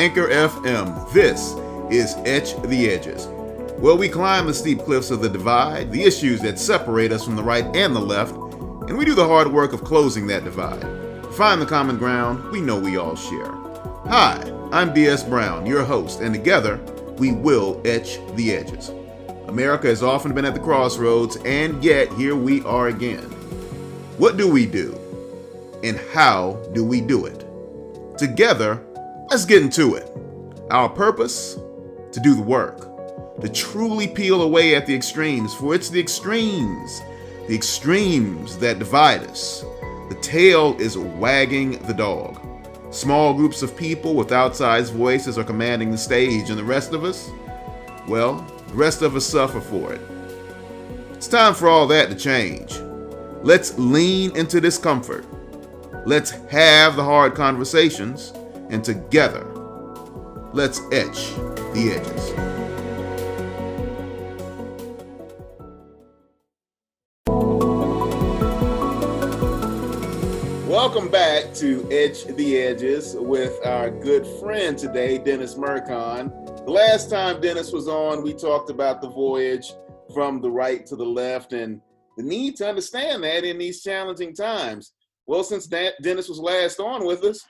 Anchor FM, this is Etch the Edges, where we climb the steep cliffs of the divide, the issues that separate us from the right and the left, and we do the hard work of closing that divide. Find the common ground we know we all share. Hi, I'm B.S. Brown, your host, and together we will etch the edges. America has often been at the crossroads, and yet here we are again. What do we do? And how do we do it? Together, let's get into it. Our purpose? To do the work, to truly peel away at the extremes, for it's the extremes, the extremes that divide us. The tail is wagging the dog. Small groups of people with outsized voices are commanding the stage, and the rest of us? Well, the rest of us suffer for it. It's time for all that to change. Let's lean into discomfort. Let's have the hard conversations, and together, let's etch the edges. Welcome back to Etch the Edges with our good friend today, Dennis Mercon. The last time Dennis was on, we talked about the voyage from the right to the left and the need to understand that in these challenging times. Well, since Dennis was last on with us,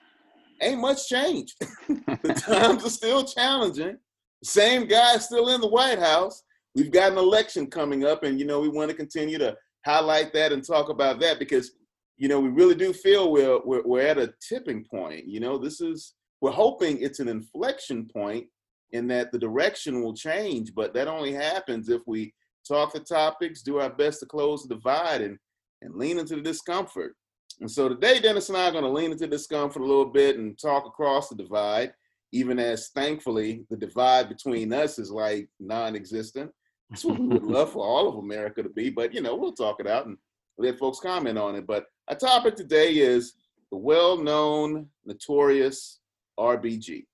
ain't much changed. the times are still challenging. Same guy still in the White House. We've got an election coming up, and you know we want to continue to highlight that and talk about that because you know we really do feel we're we're, we're at a tipping point. You know, this is we're hoping it's an inflection point in that the direction will change, but that only happens if we talk the topics, do our best to close the divide, and and lean into the discomfort. And so today, Dennis and I are going to lean into this discomfort a little bit and talk across the divide, even as thankfully the divide between us is like non-existent. That's what we would love for all of America to be, but you know, we'll talk it out and let folks comment on it. But our topic today is the well-known, notorious RBG.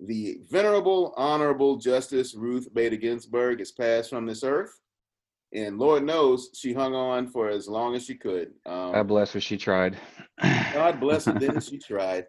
The venerable, honorable Justice Ruth Bader Ginsburg has passed from this earth and Lord knows she hung on for as long as she could. Um, God bless her. She tried. God bless her. Then she tried,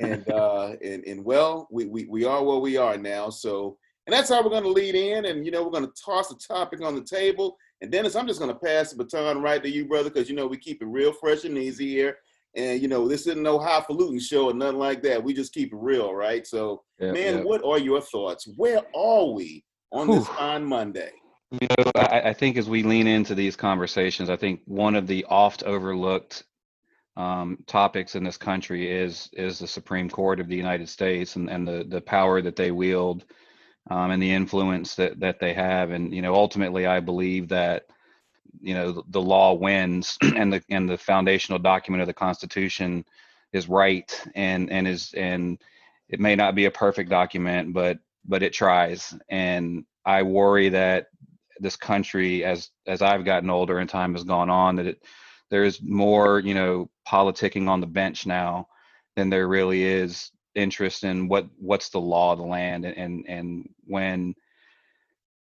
and uh, and and well, we, we we are where we are now. So, and that's how we're going to lead in, and you know, we're going to toss the topic on the table. And Dennis, I'm just going to pass the baton right to you, brother, because you know we keep it real fresh and easy here. And you know, this isn't no highfalutin show or nothing like that. We just keep it real, right? So, yep, man, yep. what are your thoughts? Where are we on Whew. this fine Monday? You know, I, I, think as we lean into these conversations, I think one of the oft overlooked um, topics in this country is is the Supreme Court of the United States and, and the the power that they wield um, and the influence that that they have. And you know, ultimately, I believe that you know the, the law wins, and the and the foundational document of the Constitution is right, and and is and it may not be a perfect document, but but it tries. And I worry that this country as as I've gotten older and time has gone on that it there's more you know politicking on the bench now than there really is interest in what what's the law of the land. And and, and when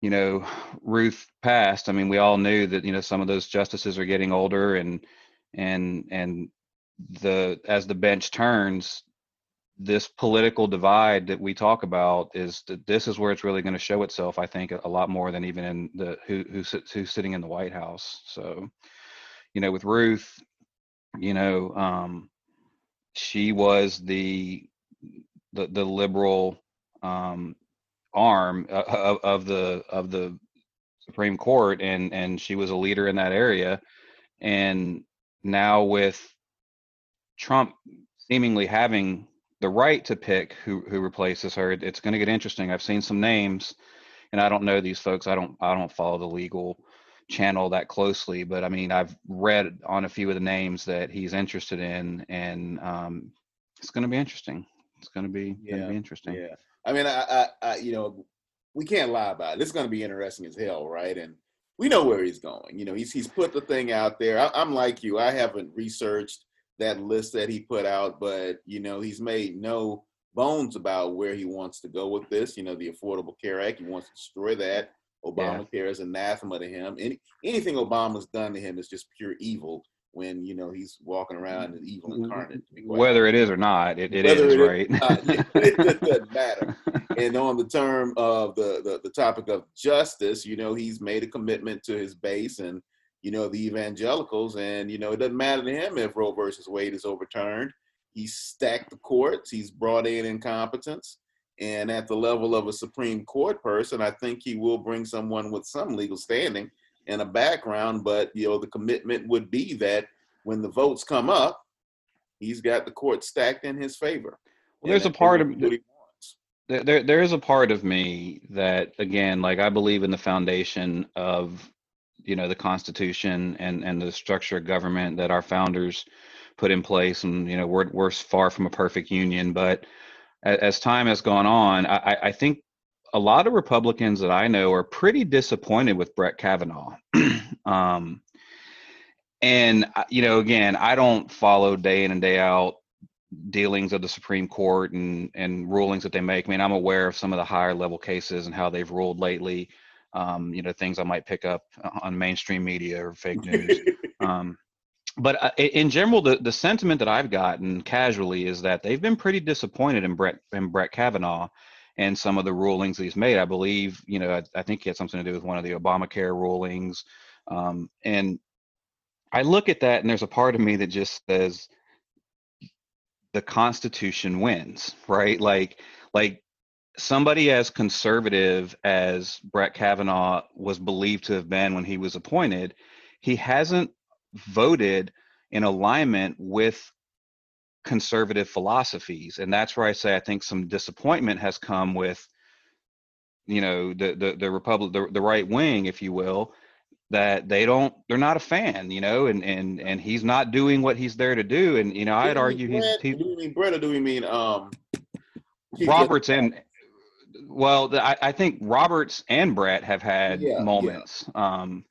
you know Ruth passed I mean we all knew that you know some of those justices are getting older and and and the as the bench turns this political divide that we talk about is that this is where it's really going to show itself i think a lot more than even in the who who's, who's sitting in the white house. So you know with ruth you know um she was the the, the liberal um arm of, of the of the supreme court and and she was a leader in that area. And now with trump seemingly having the right to pick who who replaces her. It's going to get interesting. I've seen some names, and I don't know these folks. I don't I don't follow the legal channel that closely, but I mean I've read on a few of the names that he's interested in, and um, it's going to be interesting. It's going to be yeah. going to be interesting. Yeah, I mean I, I, I you know we can't lie about it. It's going to be interesting as hell, right? And we know where he's going. You know, he's he's put the thing out there. I, I'm like you. I haven't researched that list that he put out, but you know, he's made no bones about where he wants to go with this. You know, the Affordable Care Act, he wants to destroy that. Obamacare yeah. is anathema to him. Any anything Obama's done to him is just pure evil. when you know he's walking around as evil incarnate. Whether it is or not, it, it is right. Not, it doesn't matter. and on the term of the, the the topic of justice, you know, he's made a commitment to his base and you know the evangelicals, and you know it doesn't matter to him if Roe versus Wade is overturned. He's stacked the courts. He's brought in incompetence. And at the level of a Supreme Court person, I think he will bring someone with some legal standing and a background. But you know, the commitment would be that when the votes come up, he's got the court stacked in his favor. Well, there's a part of there there is a part of me that again, like I believe in the foundation of you know the Constitution and and the structure of government that our founders put in place, and you know we're we're far from a perfect union, but as time has gone on, I, I think a lot of Republicans that I know are pretty disappointed with Brett Kavanaugh. um, and uh, you know, again, I don't follow day in and day out dealings of the Supreme Court and and rulings that they make. I mean, I'm aware of some of the higher level cases and how they've ruled lately. Um, you know, things I might pick up on mainstream media or fake news. um, but uh, in general, the, the sentiment that I've gotten casually is that they've been pretty disappointed in Brett in Brett Kavanaugh and some of the rulings he's made. I believe, you know, I, I think he had something to do with one of the Obamacare rulings. Um, and I look at that, and there's a part of me that just says the Constitution wins, right? Like, like somebody as conservative as Brett Kavanaugh was believed to have been when he was appointed, he hasn't voted in alignment with conservative philosophies. And that's where i say i think some disappointment has come with you know the the, the republic the, the right wing if you will that they don't they're not a fan you know and and and he's not doing what he's there to do. And you know i'd argue he's, he's do we mean brett or do we mean um roberts and well I, I think roberts and brett have had yeah, moments yeah. um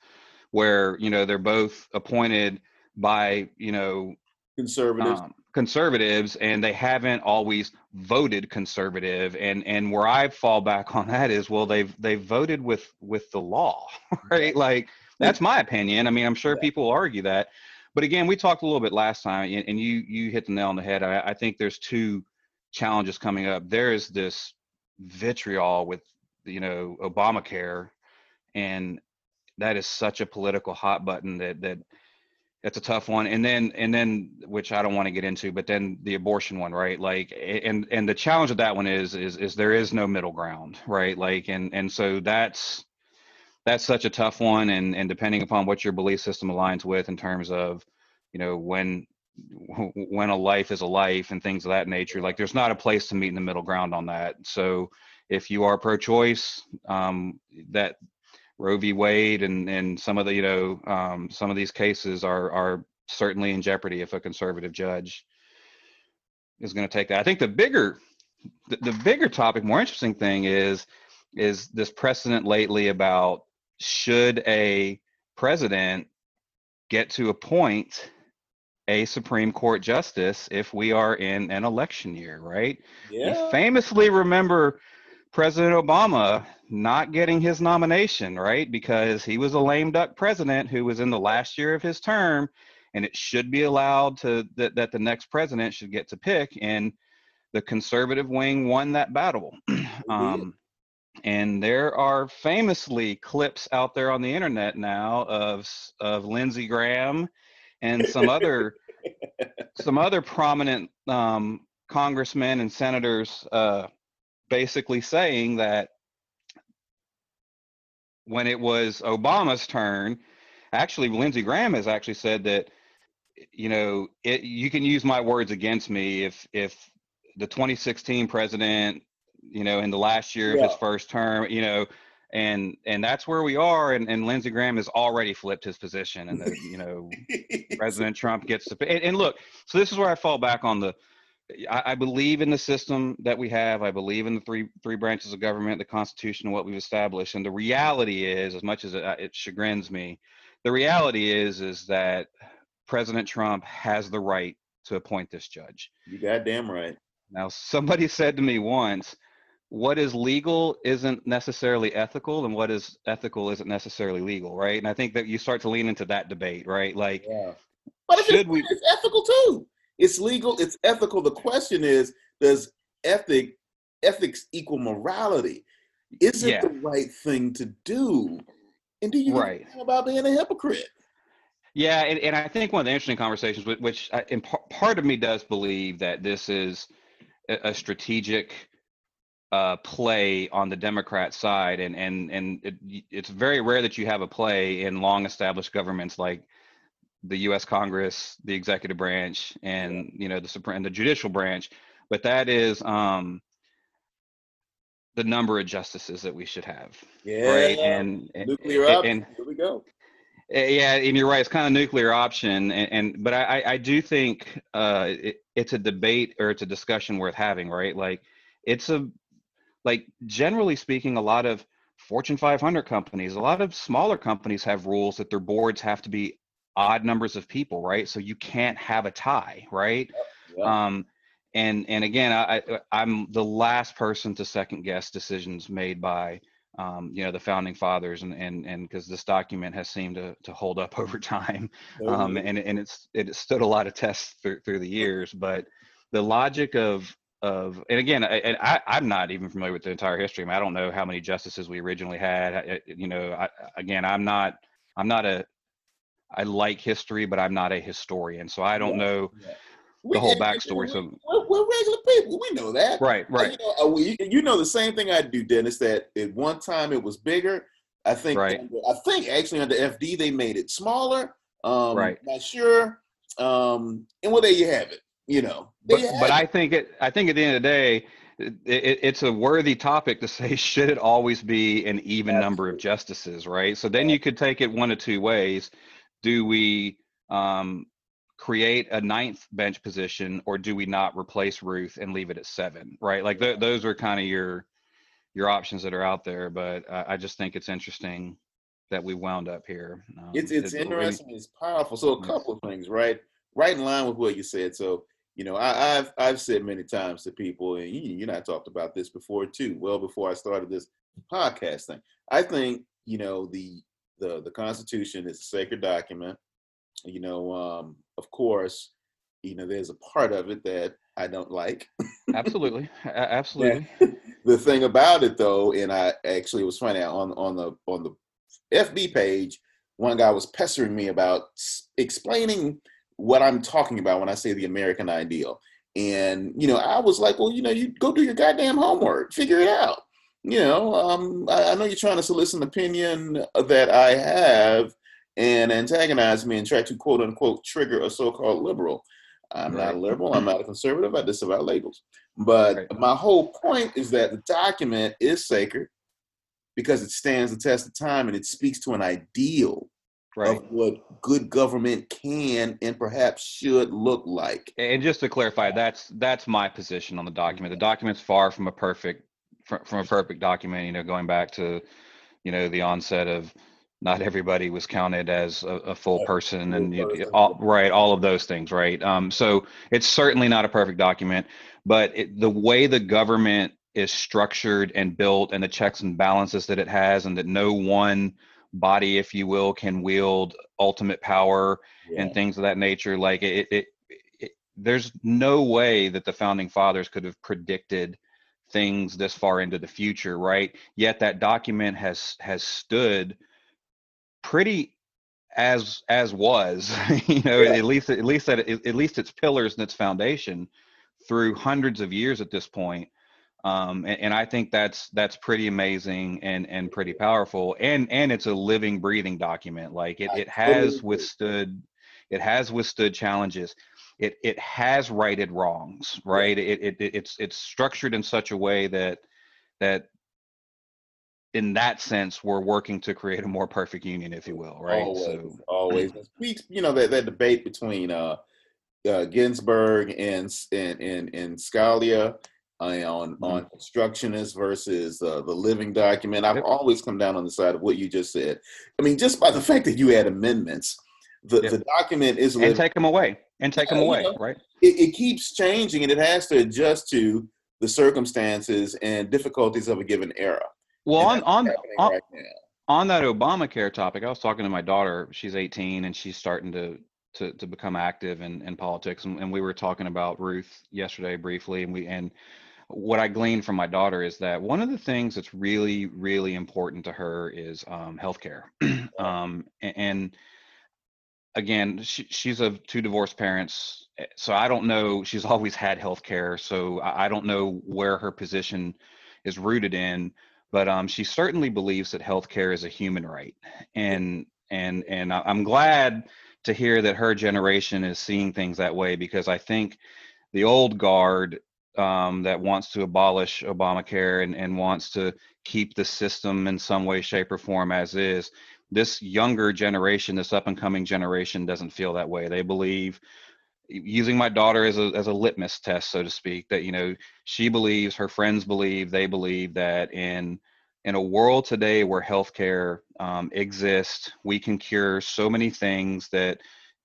where you know they're both appointed by you know conservatives. um, conservatives and they haven't always voted conservative. And and where i fall back on that is well they've they've voted with with the law right? Like that's my opinion. I mean i'm sure people argue that. But again we talked a little bit last time and you you hit the nail on the head. I, I think there's two challenges coming up. There is this vitriol with you know obamacare and that is such a political hot button that that that's a tough one. And then and then which i don't want to get into but then the abortion one right? Like and and the challenge of that one is is is there is no middle ground right? Like and and so that's that's such a tough one. And and depending upon what your belief system aligns with in terms of you know when when a life is a life and things of that nature like there's not a place to meet in the middle ground on that so if you are pro-choice um, that Roe v. Wade and and some of the you know um, some of these cases are are certainly in jeopardy if a conservative judge is going to take that. I think the bigger the, the bigger topic, more interesting thing is is this precedent lately about should a president get to appoint a Supreme Court justice if we are in an election year, right? Yeah. You famously remember President Obama not getting his nomination, right? Because he was a lame duck president who was in the last year of his term, and it should be allowed to that, that the next president should get to pick. And the conservative wing won that battle. um, and there are famously clips out there on the internet now of of Lindsey Graham and some other some other prominent um, congressmen and senators uh, basically saying that when it was Obama's turn, actually Lindsey Graham has actually said that you know it, you can use my words against me if if the 2016 president you know in the last year yeah. of his first term you know and and that's where we are and, and lindsey graham has already flipped his position and the you know president trump gets to and, and look so this is where i fall back on the I, I, believe in the system that we have. I believe in the three three branches of government, the Constitution, and what we've established. And the reality is, as much as it, it chagrins me, the reality is is that President Trump has the right to appoint this judge. You goddamn right. Now, somebody said to me once, "What is legal isn't necessarily ethical, and what is ethical isn't necessarily legal." Right? And I think that you start to lean into that debate, right? Like. Yeah But if Should we... it's ethical too. It's legal. It's ethical. The question is, does ethic ethics equal morality? Is it yeah. the right thing to do? And do you right. about being a hypocrite? Yeah, and, and I think one of the interesting conversations, which uh, I, and part of me does believe that this is a, a strategic uh, play on the Democrat side, and and and it, it's very rare that you have a play in long-established governments like the U.S. Congress, the executive branch, and you know the supreme, the judicial branch. But that is um, the number of justices that we should have. Yeah. Right. And nuclear and, and here we go. Yeah, and you're right. It's kind of nuclear option, and, and but I I do think uh, it, it's a debate or it's a discussion worth having, right? Like it's a like generally speaking, a lot of Fortune 500 companies, a lot of smaller companies have rules that their boards have to be odd numbers of people, right? So you can't have a tie, right? Yep. Um, and and again, I, I'm the last person to second guess decisions made by um, you know the founding fathers and and and because this document has seemed to to hold up over time um, and and it's it stood a lot of tests through, through the years but the logic of of and again I, I i'm not even familiar with the entire history I, mean, I don't know how many justices we originally had I, you know I, again i'm not i'm not a i like history but i'm not a historian so i don't yeah. know yeah the whole backstory. So we're, we're, regular people. We know that. Right, right. You know, uh, we, you know, the same thing I do, Dennis. That at one time it was bigger. I think. Right. I think actually under FD they made it smaller. Um, right. Not sure. Um, and well, there you have it. You know. But, but I think it. I think at the end of the day. It, it, it's a worthy topic to say should it always be an even Absolutely. number of justices right so then you could take it one of two ways do we um, create a ninth bench position or do we not replace Ruth and leave it at seven? Right. Like th- those are kind of your your options that are out there. But uh, I just think it's interesting that we wound up here. Um, it's it's, interesting. it's powerful. So a couple of things, right? Right in line with what you said. So you know, I, have I've said many times to people, and you, you and I talked about this before too. Well, before I started this podcast thing, I think you know the the the Constitution is a sacred document you know, um, of course, you know, there's a part of it that I don't like. absolutely, absolutely. the thing about it, though, and I actually it was funny on on the on the FB page, one guy was pestering me about explaining what I'm talking about when I say the American ideal. And you know, I was like, well, you know, you go do your goddamn homework, figure it out. You know, um, I, I know you're trying to solicit an opinion that I have, and antagonize me and try to quote unquote trigger a so-called liberal. I'm right. not a liberal. I'm not a conservative. I disavow labels. But right. my whole point is that the document is sacred because it stands the test of time and it speaks to an ideal right. of what good government can and perhaps should look like. And just to clarify, that's that's my position on the document. The document's far from a perfect from, a perfect document. You know, going back to you know the onset of not everybody was counted as a, a full person and you, all, right all of those things right um, so it's certainly not a perfect document but it, the way the government is structured and built and the checks and balances that it has and that no one body if you will can wield ultimate power yeah. and things of that nature like it, it, it there's no way that the founding fathers could have predicted things this far into the future right yet that document has has stood pretty as as was you know yeah. at least at least at, at least its pillars and its foundation through hundreds of years at this point um, and, and, I think that's that's pretty amazing and and pretty powerful. And and it's a living breathing document. Like it, it has withstood it has withstood challenges. It it has righted wrongs right? It, it it's it's structured in such a way that that in that sense, we're working to create a more perfect union, if you will, right? Always, so, always. Speaks, you know, that, that debate between uh, uh, Ginsburg and and and, and Scalia on mm-hmm. on constructionist versus uh, the living document. I've yep. always come down on the side of what you just said. I mean, just by the fact that you add amendments, the, yep. the document is and take them away and take them away, you know, right? It, it keeps changing and it has to adjust to the circumstances and difficulties of a given era. Well, on on on, right on that Obamacare topic, I was talking to my daughter. She's 18 and she's starting to to to become active in, in politics, and, and we were talking about Ruth yesterday briefly, and we and what I gleaned from my daughter is that one of the things that's really really important to her is um, healthcare, um, and, and again, she, she's of two divorced parents, eh, so I don't know. She's always had health care, so I don't know where her position is rooted in. But um, she certainly believes that health care is a human right, and and and I'm glad to hear that her generation is seeing things that way because I think the old guard um, that wants to abolish Obamacare and, and wants to keep the system in some way, shape, or form as is this younger generation, this up and coming generation doesn't feel that way. They believe using my daughter as a as a litmus test, so to speak, that you know, she believes, her friends believe, they believe that in in a world today where healthcare um, exists, we can cure so many things that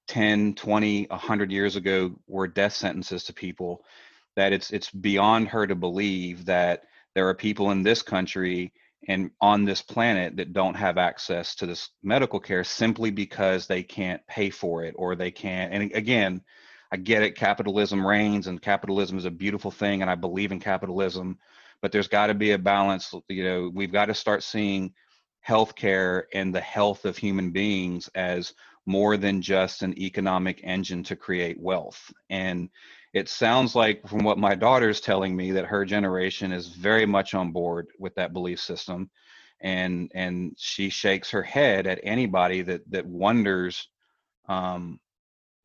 10, 20, 100 years ago were death sentences to people that it's it's beyond her to believe that there are people in this country and on this planet that don't have access to this medical care simply because they can't pay for it or they can't and again i get it capitalism reigns and capitalism is a beautiful thing and i believe in capitalism but there's got to be a balance you know we've got to start seeing healthcare and the health of human beings as more than just an economic engine to create wealth and it sounds like from what my daughter's telling me that her generation is very much on board with that belief system and and she shakes her head at anybody that that wonders um,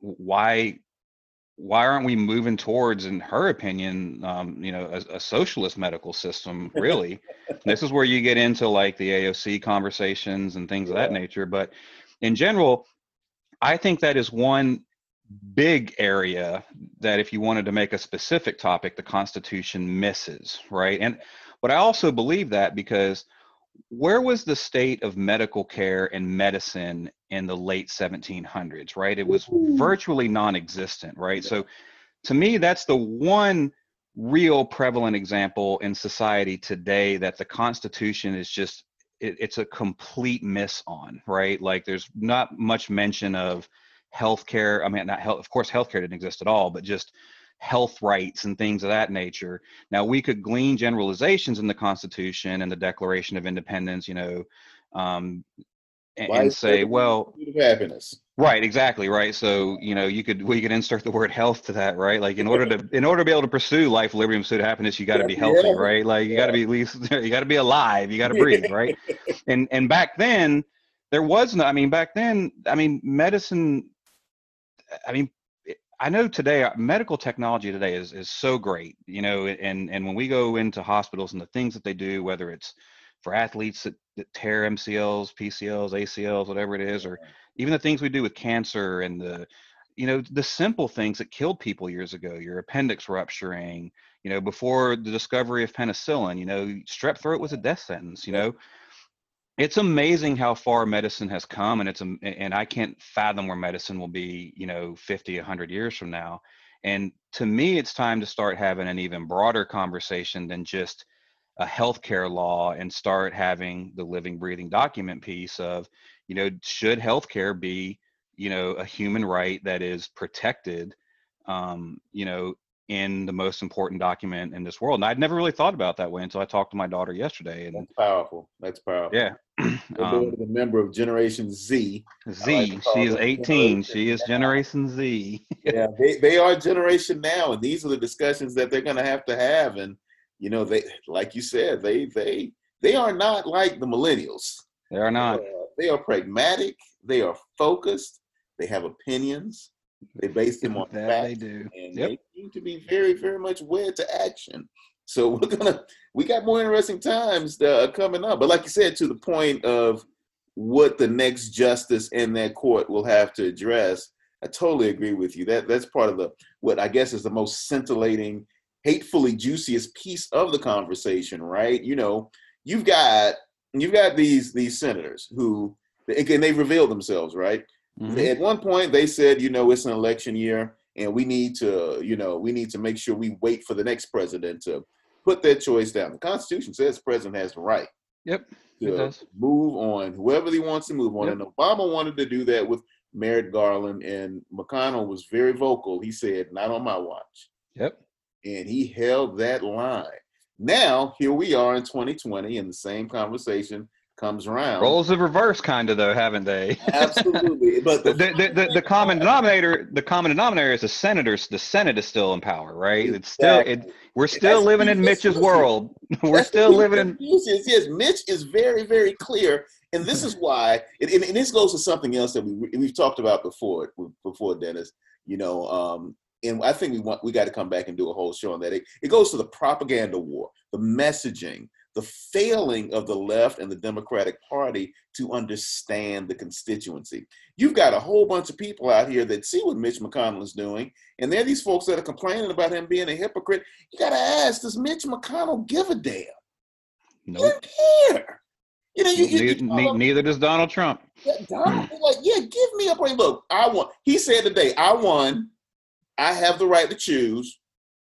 why why aren't we moving towards in her opinion um, you know a, a, socialist medical system really this is where you get into like the aoc conversations and things yeah. of that nature but in general i think that is one big area that if you wanted to make a specific topic the constitution misses right? And but i also believe that because where was the state of medical care and medicine in the late 1700s right? It was mm-hmm. virtually non-existent right? So to me that's the one real prevalent example in society today that the constitution is just it, it's a complete miss on right? Like there's not much mention of healthcare. I mean, not health. Of course, healthcare didn't exist at all, but just health rights and things of that nature. Now we could glean generalizations in the Constitution and the Declaration of Independence, you know, um, and, and say, well, happiness. Right, exactly, right. So you know, you could we could insert the word health to that, right? Like in order to in order to be able to pursue life, liberty, and pursuit of happiness, you got to be healthy, right? Like you got to be at least you got to be alive, you got to breathe, right? and and back then there was no, I mean, back then, I mean, medicine I mean, I know today uh, medical technology today is is so great, you know, and and when we go into hospitals and the things that they do, whether it's for athletes that, that tear MCLs, PCLs, ACLs, whatever it is, or even the things we do with cancer and the you know the simple things that killed people years ago your appendix rupturing you know before the discovery of penicillin you know strep throat was a death sentence you know it's amazing how far medicine has come and it's and i can't fathom where medicine will be you know 50 100 years from now and to me it's time to start having an even broader conversation than just a healthcare law and start having the living breathing document piece of you know should healthcare be you know a human right that is protected um, you know in the most important document in this world. And I'd never really thought about that way until I talked to my daughter yesterday. And that's powerful. That's powerful. Yeah. Um, a member of Generation Z. Z. Like she is 18. She is Generation Z. yeah, they, they are Generation now, and these are the discussions that they're going to have to have. And you know, they like you said, they they they are not like the millennials. They are not. Uh, they are pragmatic. They are focused. They have opinions. They base them on that facts, they do. and yep. they seem to be very, very much wed to action. So we're gonna we got more interesting times uh, coming up. But like you said, to the point of what the next justice in that court will have to address, I totally agree with you. That that's part of the what I guess is the most scintillating, hatefully juiciest piece of the conversation, right? You know, you've got you've got these these senators who and they reveal themselves, right? Mm-hmm. At one point, they said, you know, it's an election year, and we need to, you know, we need to make sure we wait for the next president to put that choice down. The Constitution says the president has the right. Yep. To move on whoever he wants to move on, yep. and Obama wanted to do that with Merrick Garland, and McConnell was very vocal. He said, "Not on my watch." Yep. And he held that line. Now here we are in 2020, in the same conversation comes around. Roles of reverse, kind of though, haven't they? Absolutely, but the, the, the, the, the common denominator, the common denominator is the senators. The Senate is still in power, right? It's still it. We're still That's living in Mitch's world. We're That's still living in. Yes, yes, Mitch is very, very clear, and this is why. And, and, and this goes to something else that we we've talked about before, before Dennis. You know, um, and I think we want we got to come back and do a whole show on that. It, it goes to the propaganda war, the messaging, the failing of the left and the Democratic Party to understand the constituency. You've got a whole bunch of people out here that see what Mitch McConnell is doing, and there are these folks that are complaining about him being a hypocrite. You got to ask, does Mitch McConnell give a damn? He Nope. You know, you, you, Neither, you ne- neither does Donald Trump. yeah, Donald, like, yeah, give me a break. Look, I won. He said today, I won. I have the right to choose.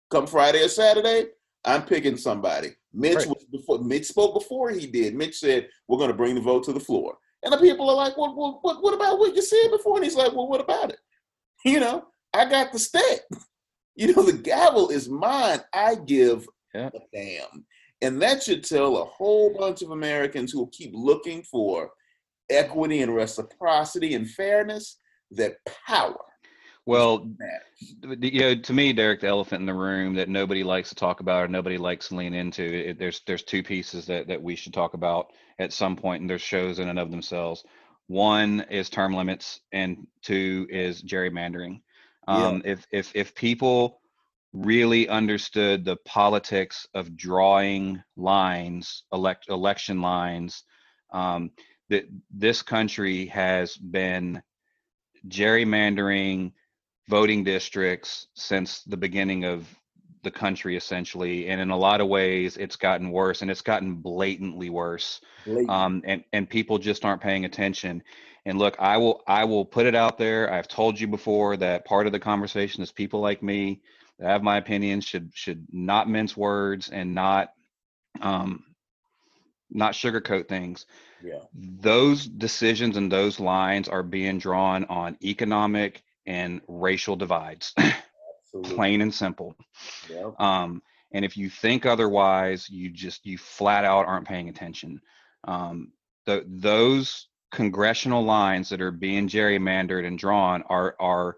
Come Friday or Saturday, I'm picking somebody. Mitch Right. was before. Mitch spoke before he did. Mitch said, "We're going to bring the vote to the floor," and the people are like, "Well, well what, what about what you said before?" And he's like, "Well, what about it? You know, I got the stick. You know, the gavel is mine. I give Yeah. a damn." And that should tell a whole bunch of Americans who keep looking for equity and reciprocity and fairness that power Well, you know, to me, Derek, the elephant in the room that nobody likes to talk about or nobody likes to lean into. It, there's there's two pieces that that we should talk about at some point, and there's shows in and of themselves. One is term limits, and two is gerrymandering. Yeah. Um, If if if people really understood the politics of drawing lines, elect election lines, um, that this country has been gerrymandering voting districts since the beginning of the country essentially. And in a lot of ways it's gotten worse and it's gotten blatantly worse. Blatant. um, and and people just aren't paying attention. And look i will i will put it out there. I've told you before that part of the conversation is people like me that have my opinions should should not mince words and not um not sugarcoat things. Yeah. those decisions and those lines are being drawn on economic and racial divides. Plain and simple. Yeah. um, and if you think otherwise you just you flat out aren't paying attention. Um, the, those congressional lines that are being gerrymandered and drawn are are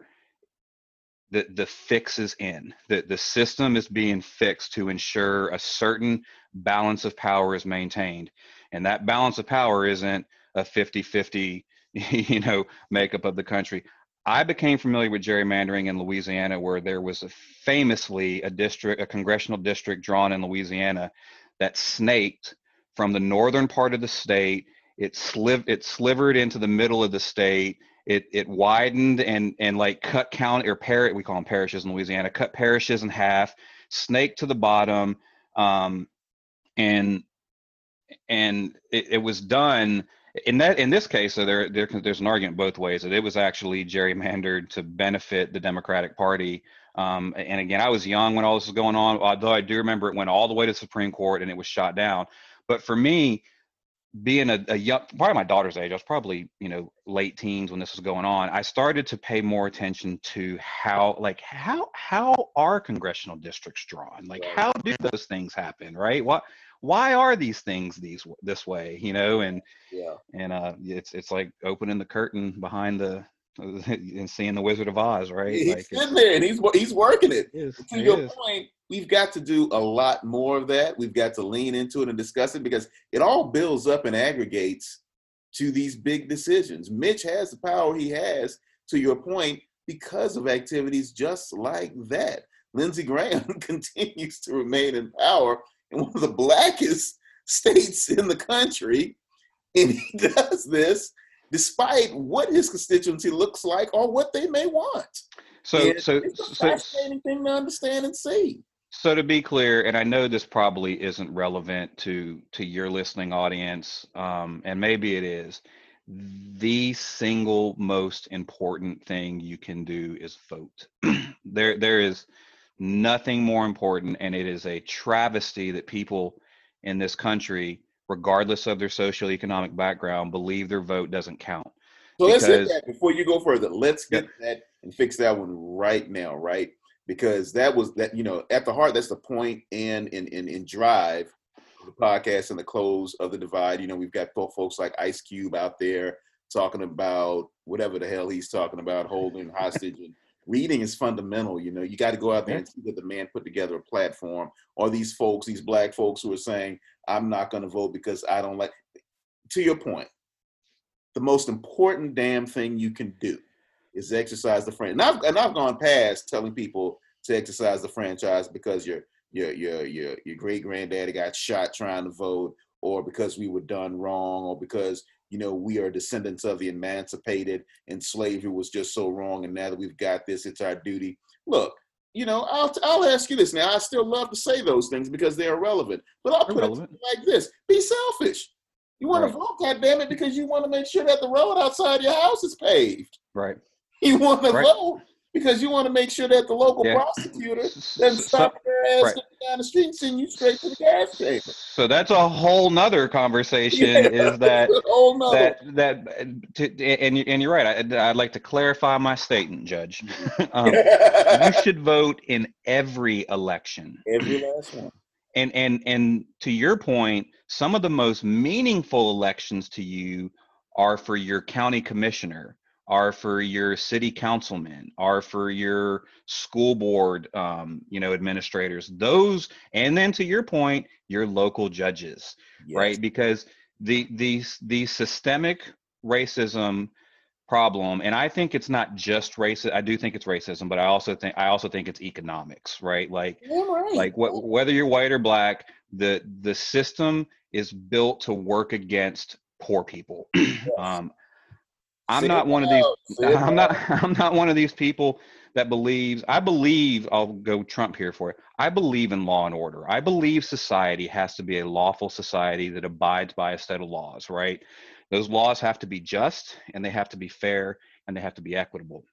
the the fix is in. The the system is being fixed to ensure a certain balance of power is maintained. And that balance of power isn't a 50-50 you know makeup of the country i became familiar with gerrymandering in louisiana where there was a famously a district a congressional district drawn in louisiana that snaked from the northern part of the state. It sliv it slivered into the middle of the state. It it widened and and like cut county or par we call them parishes in louisiana cut parishes in half snaked to the bottom um and and it, it was done in that in this case so there, there there's an argument both ways that it was actually gerrymandered to benefit the democratic party. Um, and again i was young when all this was going on although i do remember it went all the way to the supreme court and it was shot down. But for me being a, a young probably my daughter's age i was probably you know late teens when this was going on i started to pay more attention to how like how how are congressional districts drawn? Like how do those things happen right? What why are these things these this way you know and Yeah. and uh it's it's like opening the curtain behind the and seeing the wizard of oz right He's like sitting there and he's he's working it. it is, to it your is. point, we've got to do a lot more of that. We've got to lean into it and discuss it because it all builds up and aggregates to these big decisions. Mitch has the power he has, to your point, because of activities just like that. Lindsey Graham continues to remain in power in one of the blackest states in the country. And he does this despite what his constituency looks like or what they may want. so And so it's a so fascinating thing to understand and see. So to be clear, and I know this probably isn't relevant to to your listening audience, um, and maybe it is. The single most important thing you can do is vote. there, there is nothing more important, and it is a travesty that people in this country, regardless of their socioeconomic background, believe their vote doesn't count. So let's hit that before you go further. Let's get yep. that and fix that one right now, right? Because that was that you know at the heart that's the point and in in in drive the podcast and the close of the divide. You know we've got folks like Ice Cube out there talking about whatever the hell he's talking about, holding hostage and reading is fundamental. You know, you got to go out there and see that the man put together a platform. Or these folks, these black folks who are saying, "I'm not going to vote because I don't like." To your point, the most important damn thing you can do is exercise the franchise. And I've, and I've gone past telling people to exercise the franchise because your your your your your great granddaddy got shot trying to vote, or because we were done wrong, or because you know, we are descendants of the emancipated and slavery was just so wrong. And now that we've got this, it's our duty. Look, you know, I'll, I'll ask you this now. I still love to say those things because they're relevant, but I'll put irrelevant. it like this be selfish. You want right. to vote, God damn it, because you want to make sure that the road outside your house is paved. Right. You want to right. vote because you want to make sure that the local yeah. prosecutor doesn't stop their ass right. down the street and send you straight to the gas chamber. So that's a whole nother conversation. Yeah, is that that that to, and you, and you're right. I, would like to clarify my statement, Judge. um, you should vote in every election. Every last one. And and and to your point, some of the most meaningful elections to you are for your county commissioner are for your city councilmen, are for your school board, um, you know, administrators. Those, and then to your point, your local judges, yes. right? Because the the the systemic racism problem, and I think it's not just racism. I do think it's racism, but I also think I also think it's economics, right? Like, right. like what, whether you're white or black, the the system is built to work against poor people. Yes. Um, I'm not one of these. I'm not. I'm not one of these people that believes. I believe. I'll go Trump here for it. I believe in law and order. I believe society has to be a lawful society that abides by a set of laws. Right. Those laws have to be just, and they have to be fair, and they have to be equitable.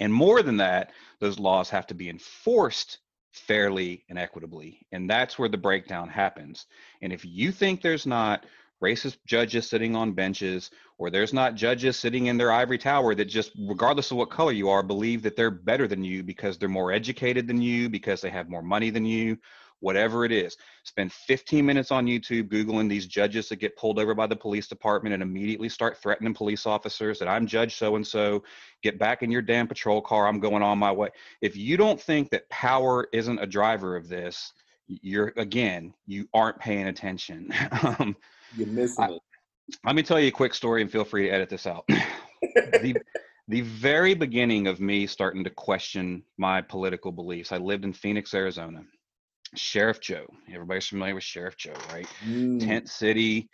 And more than that, those laws have to be enforced fairly and equitably. And that's where the breakdown happens. And if you think there's not racist judges sitting on benches or there's not judges sitting in their ivory tower that just regardless of what color you are believe that they're better than you because they're more educated than you because they have more money than you whatever it is. Spend 15 minutes on youtube googling these judges that get pulled over by the police department and immediately start threatening police officers that i'm judge so and so get back in your damn patrol car i'm going on my way. If you don't think that power isn't a driver of this you're again you aren't paying attention. Um, you're missing I, it. Let me tell you a quick story and feel free to edit this out. the, the very beginning of me starting to question my political beliefs, I lived in Phoenix, Arizona. Sheriff Joe. Everybody's familiar with Sheriff Joe, right? Mm. Tent City,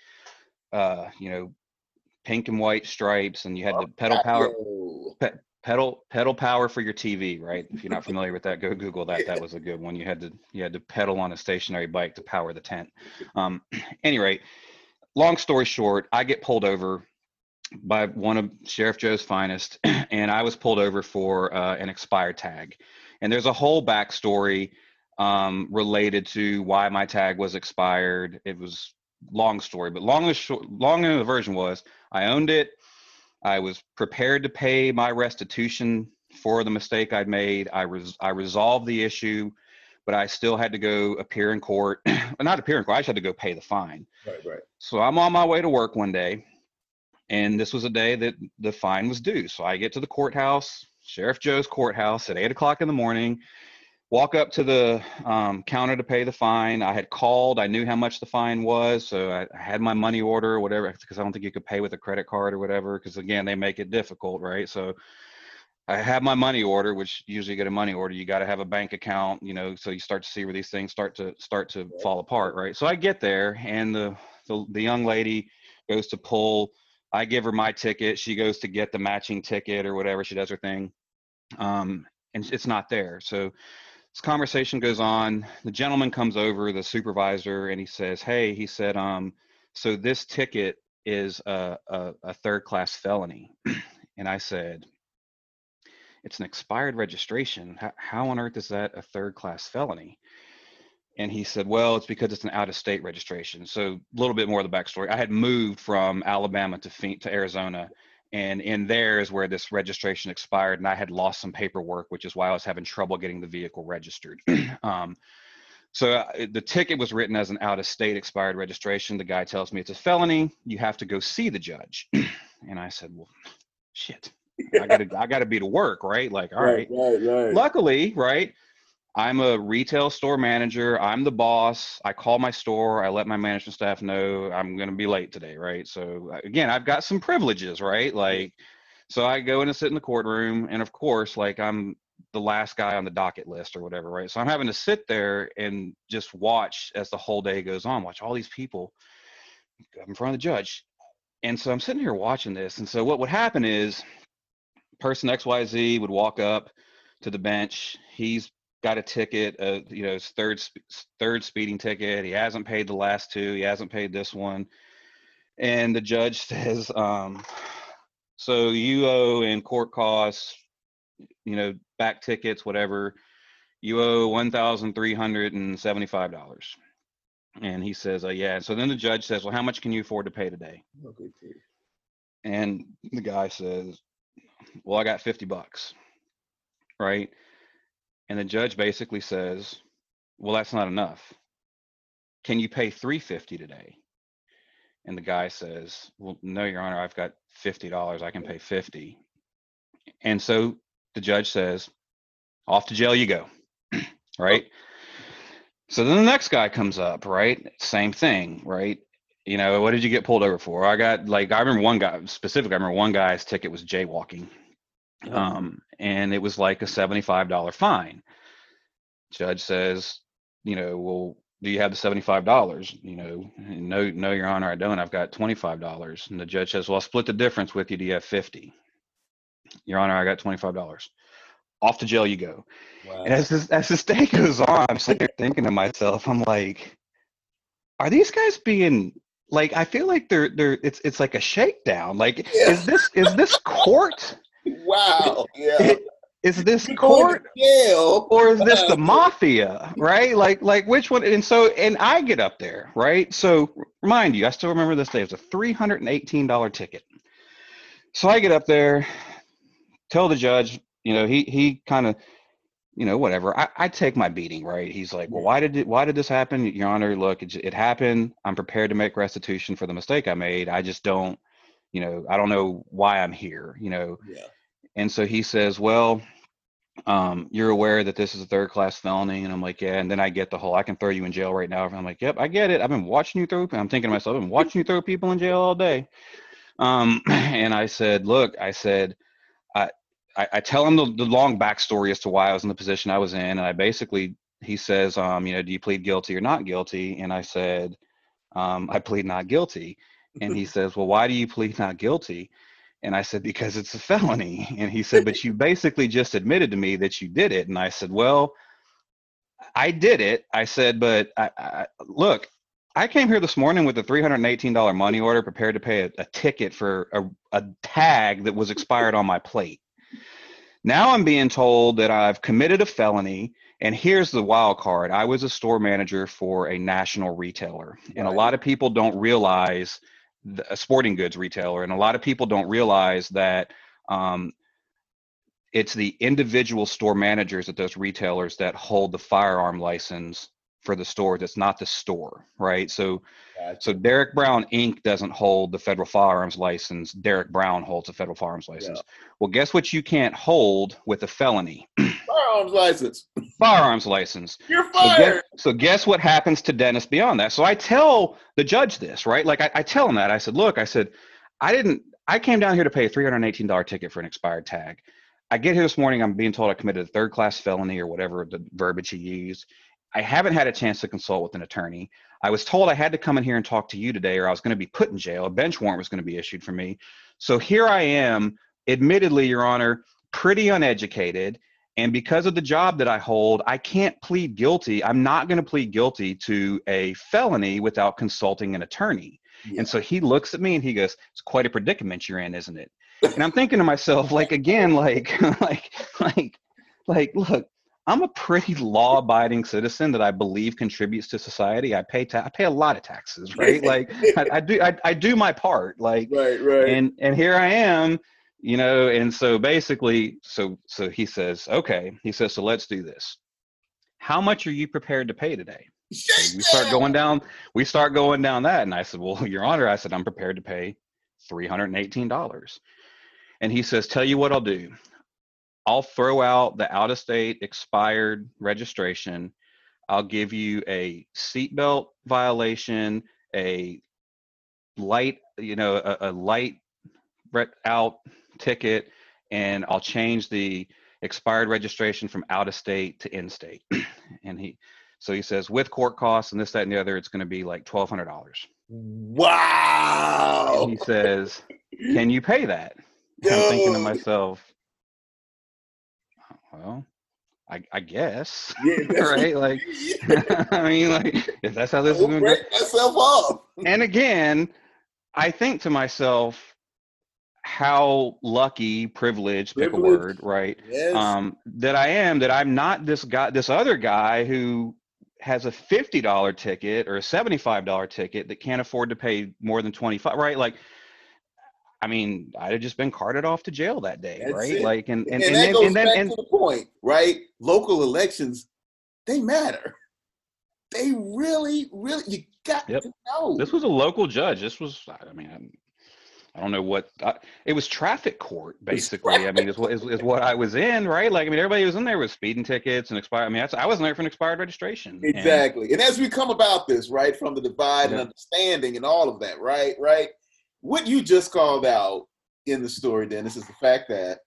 uh, you know, pink and white stripes, and you had the pedal power, pe- pedal pedal power for your TV, right? If you're not familiar with that, go Google that. That was a good one. You had to you had to pedal on a stationary bike to power the tent. Um, any rate, long story short, I get pulled over by one of Sheriff Joe's finest, and I was pulled over for uh, an expired tag. And there's a whole backstory um, related to why my tag was expired. It was long story, but long and short, long and the version was I owned it. I was prepared to pay my restitution for the mistake I'd made. I res- I resolved the issue but I still had to go appear in court. not appear in court, I just had to go pay the fine. Right, right. So I'm on my way to work one day, and this was a day that the fine was due. So I get to the courthouse, Sheriff Joe's courthouse at eight o'clock in the morning. Walk up to the um, counter to pay the fine. I had called. I knew how much the fine was, so I, I had my money order or whatever. Because I don't think you could pay with a credit card or whatever. Because again, they make it difficult, right? So I have my money order, which usually get a money order. You got to have a bank account, you know, so you start to see where these things start to start to fall apart, right? So I get there, and the the, the young lady goes to pull. I give her my ticket. She goes to get the matching ticket or whatever. She does her thing, um, and it's not there. So this conversation goes on. The gentleman comes over, the supervisor, and he says, "Hey," he said, "Um, so this ticket is a, a, a third class felony," and I said it's an expired registration. How, how on earth is that a third class felony? And he said, well, it's because it's an out of state registration. So a little bit more of the backstory. I had moved from Alabama to to Arizona, and in there is where this registration expired and i had lost some paperwork which is why i was having trouble getting the vehicle registered um, so uh, the ticket was written as an out of state expired registration the guy tells me it's a felony you have to go see the judge and i said well shit i gotta i gotta be to work right like all right, right, right, right. luckily right I'm a retail store manager. I'm the boss. I call my store. I let my management staff know I'm going to be late today, right? So uh, again, I've got some privileges, right? Like, so I go in and sit in the courtroom, and of course, like I'm the last guy on the docket list or whatever, right? So I'm having to sit there and just watch as the whole day goes on. Watch all these people in front of the judge, and so I'm sitting here watching this. And so what would happen is, person X Y Z would walk up to the bench. He's got a ticket, uh, you know, his third third speeding ticket. He hasn't paid the last two. He hasn't paid this one, and the judge says, um, "So you owe in court costs, you know, back tickets, whatever. You owe one thousand three hundred and seventy-five dollars." And he says, uh, "Yeah." So then the judge says, "Well, how much can you afford to pay today?" Okay. And the guy says, "Well, I got fifty bucks." Right and the judge basically says, well, that's not enough. Can you pay 350 today? And the guy says, well, no, your honor, I've got $50. I can pay 50. And so the judge says, off to jail you go. right. So then the next guy comes up, right? Same thing, right? You know, what did you get pulled over for? I got like I remember one guy specific. I remember one guy's ticket was jaywalking, uh-huh. um, and it was like a $75 fine. Judge says, you know, well, do you have the $75? You know, no, no, your honor, I don't. I've got $25. And the judge says, well, I'll split the difference with you. Do you have 50? Your honor, I got $25. Off to jail you go. Wow. And as this, as this day goes on, I'm sitting there thinking to myself, I'm like, are these guys being like I feel like they're they're it's it's like a shakedown. Like yeah. is this is this court? Wow. Yeah. Is this court or is this the mafia? Right? Like like which one? And so and I get up there, right? So remind you, I still remember this day. It was a three hundred and eighteen dollar ticket. So I get up there, tell the judge, you know, he he kind of you know, whatever. I, I take my beating, right? He's like, well, why did it, why did this happen, Your Honor? Look, it, it happened. I'm prepared to make restitution for the mistake I made. I just don't, you know, I don't know why I'm here, you know. Yeah. And so he says, well, um, you're aware that this is a third class felony. And I'm like, yeah. And then I get the whole, I can throw you in jail right now. And I'm like, yep, I get it. I've been watching you throw, I'm thinking to myself, I've been watching you throw people in jail all day. Um, and I said, look, I said, I, I, tell him the, the long backstory as to why I was in the position I was in. And I basically, he says, um, you know, do you plead guilty or not guilty? And I said, um, I plead not guilty. And he says, well, why do you plead not guilty? And I said, because it's a felony. And he said, but you basically just admitted to me that you did it. And I said, well, I did it. I said, but I, I, look, I came here this morning with a $318 money order prepared to pay a, a ticket for a, a tag that was expired on my plate. Now I'm being told that I've committed a felony. And here's the wild card I was a store manager for a national retailer. And a lot of people don't realize a sporting goods retailer, and a lot of people don't realize that um, it's the individual store managers at those retailers that hold the firearm license for the store. That's not the store, right? So, gotcha. so Derek Brown Inc. doesn't hold the federal firearms license. Derek Brown holds a federal firearms license. Yeah. Well, guess what? You can't hold with a felony. firearms license. Firearms license. You're fired. So guess, so guess, what happens to Dennis beyond that? So I tell the judge this, right? Like I, I tell him that. I said, look, I said, I didn't. I came down here to pay a $318 ticket for an expired tag. I get here this morning. I'm being told I committed a third class felony or whatever the verbiage he used. I haven't had a chance to consult with an attorney. I was told I had to come in here and talk to you today, or I was going to be put in jail. A bench warrant was going to be issued for me. So here I am, admittedly, Your Honor, pretty uneducated. And because of the job that I hold, I can't plead guilty. I'm not going to plead guilty to a felony without consulting an attorney. Yeah. And so he looks at me and he goes, "It's quite a predicament you're in, isn't it?" and I'm thinking to myself, like again, like, like, like, like, look, I'm a pretty law-abiding citizen that I believe contributes to society. I pay ta- I pay a lot of taxes, right? Like I, I do I, I do my part. Like right, right. And and here I am, you know. And so basically, so so he says, okay. He says, so let's do this. How much are you prepared to pay today? So we start going down. We start going down that, and I said, well, Your Honor, I said I'm prepared to pay three hundred and eighteen dollars. And he says, tell you what I'll do. I'll throw out the out of state expired registration. I'll give you a seatbelt violation, a light, you know, a, a light out ticket, and I'll change the expired registration from out of state to in state. and he, so he says, with court costs and this, that, and the other, it's going to be like twelve hundred dollars. Wow. And he says, "Can you pay that?" I'm thinking to myself, well, I, I guess. Yeah, right? Like, I mean, like, if that's how this is going to break myself off. and again, I think to myself, how lucky, privileged, pick a word, right? Yes. Um, that I am that I'm not this guy, this other guy who has a fifty dollar ticket or a seventy five dollar ticket that can't afford to pay more than twenty five, right? Like, I mean, I'd have just been carted off to jail that day, That's right? it. Like, and and, and, and, that then, goes and then back and, to the point, right? Local elections, they matter. They really, really, you got Yep. to know. this was a local judge. This was, I mean, I, I don't know what I, it was. Traffic court, basically. I mean, is what is, is what I was in, right? Like, I mean, everybody was in there with speeding tickets and expired. I mean, that's, I wasn't there for an expired registration. And- Exactly. And as we come about this, right, from the divide Yeah. and understanding and all of that, right, right, what you just called out in the story, Dennis, is the fact that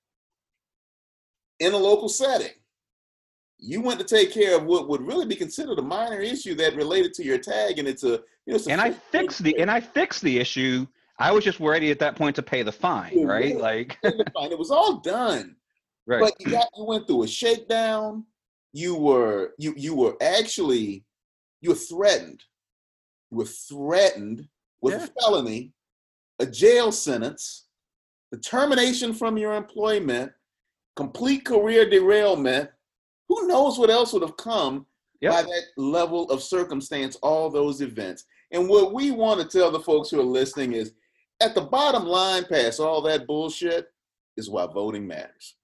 in a local setting, you went to take care of what would really be considered a minor issue that related to your tag, and it's a you know, a and I fixed fixed the and I fixed the issue. I was just ready at that point to pay the fine, right? Like, fine. It was all done. right. But you got you went through a shakedown. You were you you were actually you were threatened. You were threatened with Yeah. a felony, a jail sentence, the termination from your employment, complete career derailment. Who knows what else would have come Yep. by that level of circumstance, all those events. And what we want to tell the folks who are listening is at the bottom line, past all that bullshit, is why voting matters.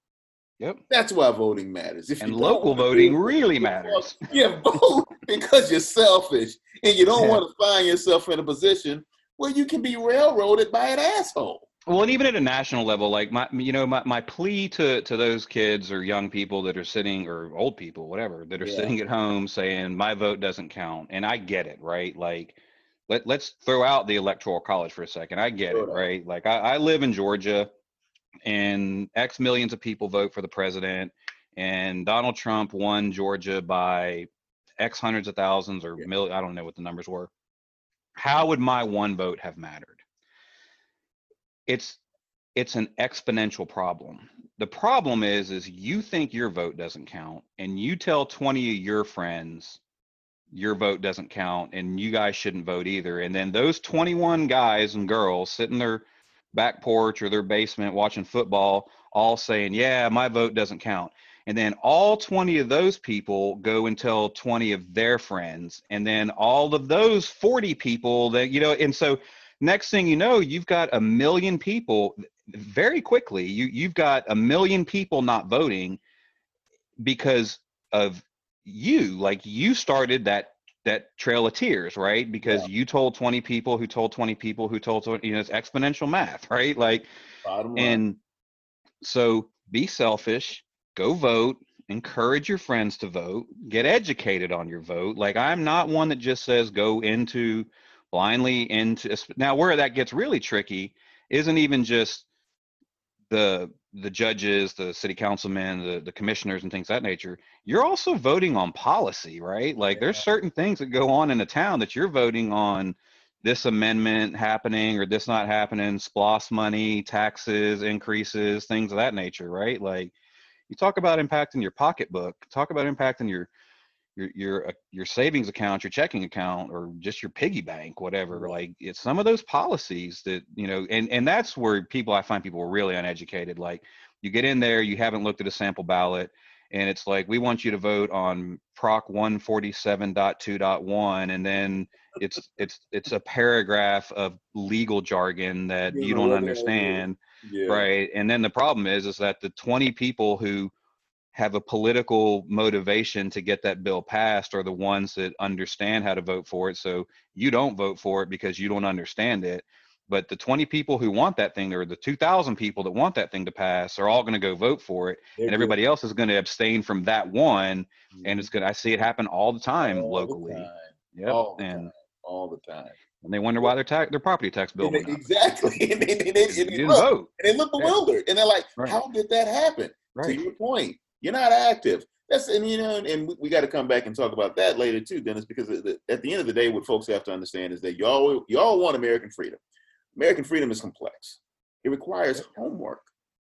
Yep. That's why voting matters. If And local voting do really matters. Yeah, vote because you're selfish and you don't Yeah. want to find yourself in a position where you can be railroaded by an asshole. Well, and even at a national level, like my, you know, my, my plea to, to those kids or young people that are sitting or old people, whatever, that are Yeah. sitting at home saying my vote doesn't count. And I get it, right? Like, let, let's throw out the electoral college for a second. I get Throw it, right? Like I, I live in Georgia and X millions of people vote for the president and Donald Trump won Georgia by X hundreds of thousands or Yeah. mil, I don't know what the numbers were. How would my one vote have mattered? it's it's an exponential problem. The problem is is you think your vote doesn't count and you tell 20 of your friends your vote doesn't count and you guys shouldn't vote either and then those 21 guys and girls sitting in their back porch or their basement watching football all saying yeah my vote doesn't count and then all 20 of those people go and tell 20 of their friends. And then all of those 40 people that you know and so next thing you know you've got a million people very quickly you you've got a million people not voting because of you. Like you started that that trail of tears right? Because you told 20 people who told 20 people who told 20 you know it's exponential math right? Like and so be selfish, go vote, encourage your friends to vote, get educated on your vote. Like I'm not one that just says go into blindly into now where that gets really tricky isn't even just the the judges, the city councilmen, the, the commissioners and things of that nature. You're also voting on policy, right? Like there's certain things that go on in a town that you're voting on this amendment happening or this not happening, SPLOST money, taxes, increases, things of that nature, right? Like you talk about impacting your pocketbook, talk about impacting your your your uh, your savings account, your checking account, or just your piggy bank, whatever. Like it's some of those policies that you know, and and that's where people I find people are really uneducated. Like you get in there, you haven't looked at a sample ballot, and it's like we want you to vote on proc 147.2.1 and then it's it's it's a paragraph of legal jargon that you, you don't understand yeah. right and then the problem is is that the 20 people who have a political motivation to get that bill passed are the ones that understand how to vote for it so you don't vote for it because you don't understand it but the 20 people who want that thing or the 2000 people that want that thing to pass are all going to go vote for it They're and everybody good. else is going to abstain from that one mm-hmm. and it's going to i see it happen all the time all locally yeah and time. All the time and they wonder why their tax their property tax bill they, exactly and they, they, they, they look, vote. and they look bewildered and they're like right. how did that happen right. to your point you're not active that's and you know and we, we got to come back and talk about that later too dennis because at the end of the day what folks have to understand is that y'all y'all want american freedom American freedom is complex. It requires homework.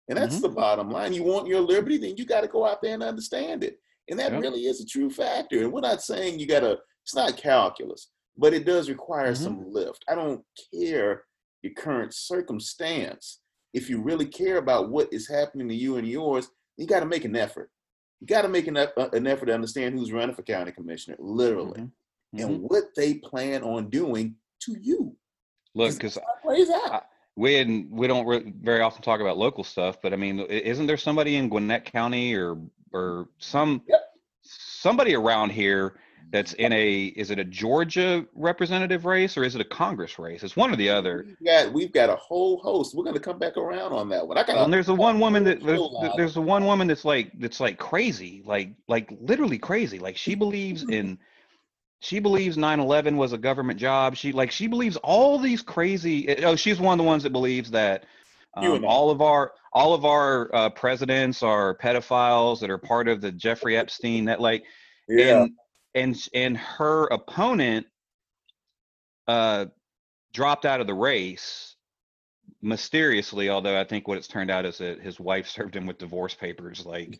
And that's mm-hmm. the bottom line. You want your liberty, then you got to go out there and understand it. And that yep. really is a true factor. And we're not saying you got to, it's not calculus, but it does require mm-hmm. some lift. I don't care your current circumstance. If you really care about what is happening to you and yours, you got to make an effort. You got to make an, uh, an effort to understand who's running for county commissioner, literally, mm-hmm. and mm-hmm. what they plan on doing to you. Look, because we and we don't re- very often talk about local stuff, but I mean, isn't there somebody in Gwinnett County or or some yep. somebody around here that's in a is it a Georgia representative race or is it a Congress race? It's one or the other. We've got, we've got a whole host. We're going to come back around on that one. I got. And there's the one woman that there's, there's the one woman that's like that's like crazy, like like literally crazy. Like she believes in she believes 9-11 was a government job she like she believes all these crazy oh she's one of the ones that believes that um, all of our all of our uh, presidents are pedophiles that are part of the jeffrey epstein that like yeah. and and and her opponent uh dropped out of the race mysteriously although i think what it's turned out is that his wife served him with divorce papers like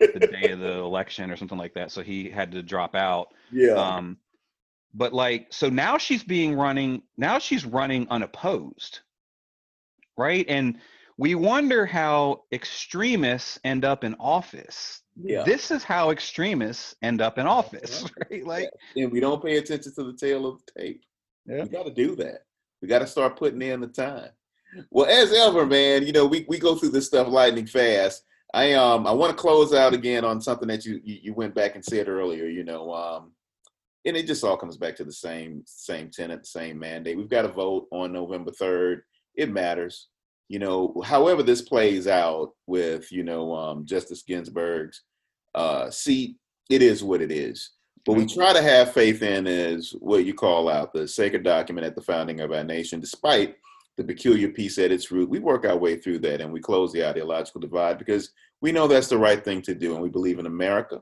the day of the election or something like that. So he had to drop out. Yeah. Um, but like, so now she's being running. Now she's running unopposed, right? And we wonder how extremists end up in office. Yeah. This is how extremists end up in office, right? Like, and we don't pay attention to the tale of the tape. Yeah. We got to do that. We got to start putting in the time. Well, as ever, man, you know, we, we go through this stuff lightning fast. I um I want to close out again on something that you, you, you went back and said earlier. You know, um, and it just all comes back to the same same tenant, same mandate. We've got to vote on November third. It matters. You know, however this plays out with you know um, Justice Ginsburg's uh, seat, it is what it is. What we try to have faith in is what you call out the sacred document at the founding of our nation, despite the peculiar piece at its root. We work our way through that and we close the ideological divide because we know that's the right thing to do and we believe in America.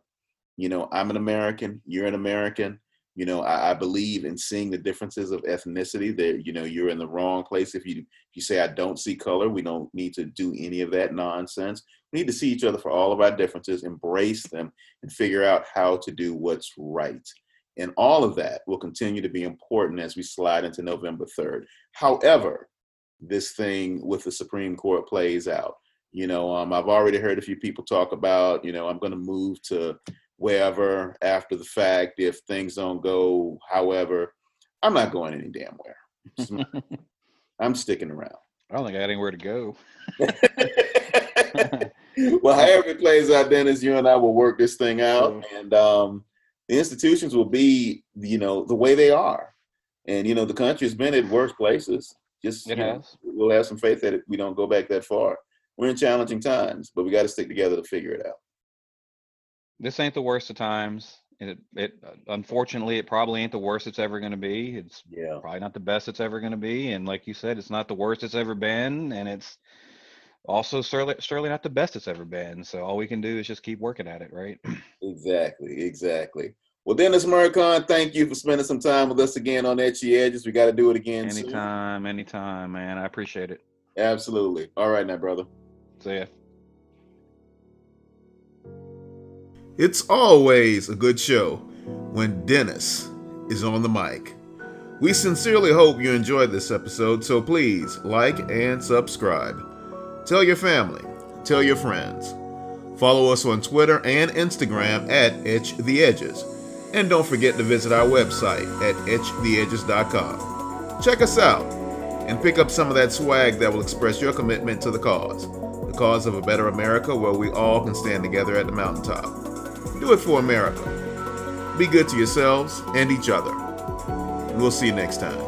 You know, I'm an American, you're an American. You know, I, I believe in seeing the differences of ethnicity. That you know, you're in the wrong place if you if you say I don't see color. We don't need to do any of that nonsense. We need to see each other for all of our differences, embrace them, and figure out how to do what's right. And all of that will continue to be important as we slide into November 3rd. However, this thing with the Supreme Court plays out. You know, um, I've already heard a few people talk about, you know, I'm going to move to wherever after the fact if things don't go. However, I'm not going any damn where. I'm sticking around. I don't think I got anywhere to go. well, however it plays out, Dennis, you and I will work this thing out, and um, the institutions will be, you know, the way they are. And you know, the country's been at worse places. Just it has. Know, we'll have some faith that we don't go back that far. We're in challenging times, but we got to stick together to figure it out. This ain't the worst of times. It, it uh, unfortunately, it probably ain't the worst it's ever going to be. It's yeah. probably not the best it's ever going to be, and like you said, it's not the worst it's ever been, and it's also certainly, certainly not the best it's ever been. So all we can do is just keep working at it, right? exactly, exactly. Well, Dennis Mercon, thank you for spending some time with us again on Etch the Edges. We got to do it again. Anytime, soon. anytime, man. I appreciate it. Absolutely. All right, now, brother. See ya. It's always a good show when Dennis is on the mic. We sincerely hope you enjoyed this episode, so please like and subscribe. Tell your family, tell your friends. Follow us on Twitter and Instagram at Etch the Edges. And don't forget to visit our website at etchtheedges.com. Check us out and pick up some of that swag that will express your commitment to the cause, the cause of a better America where we all can stand together at the mountaintop. Do it for America. Be good to yourselves and each other. We'll see you next time.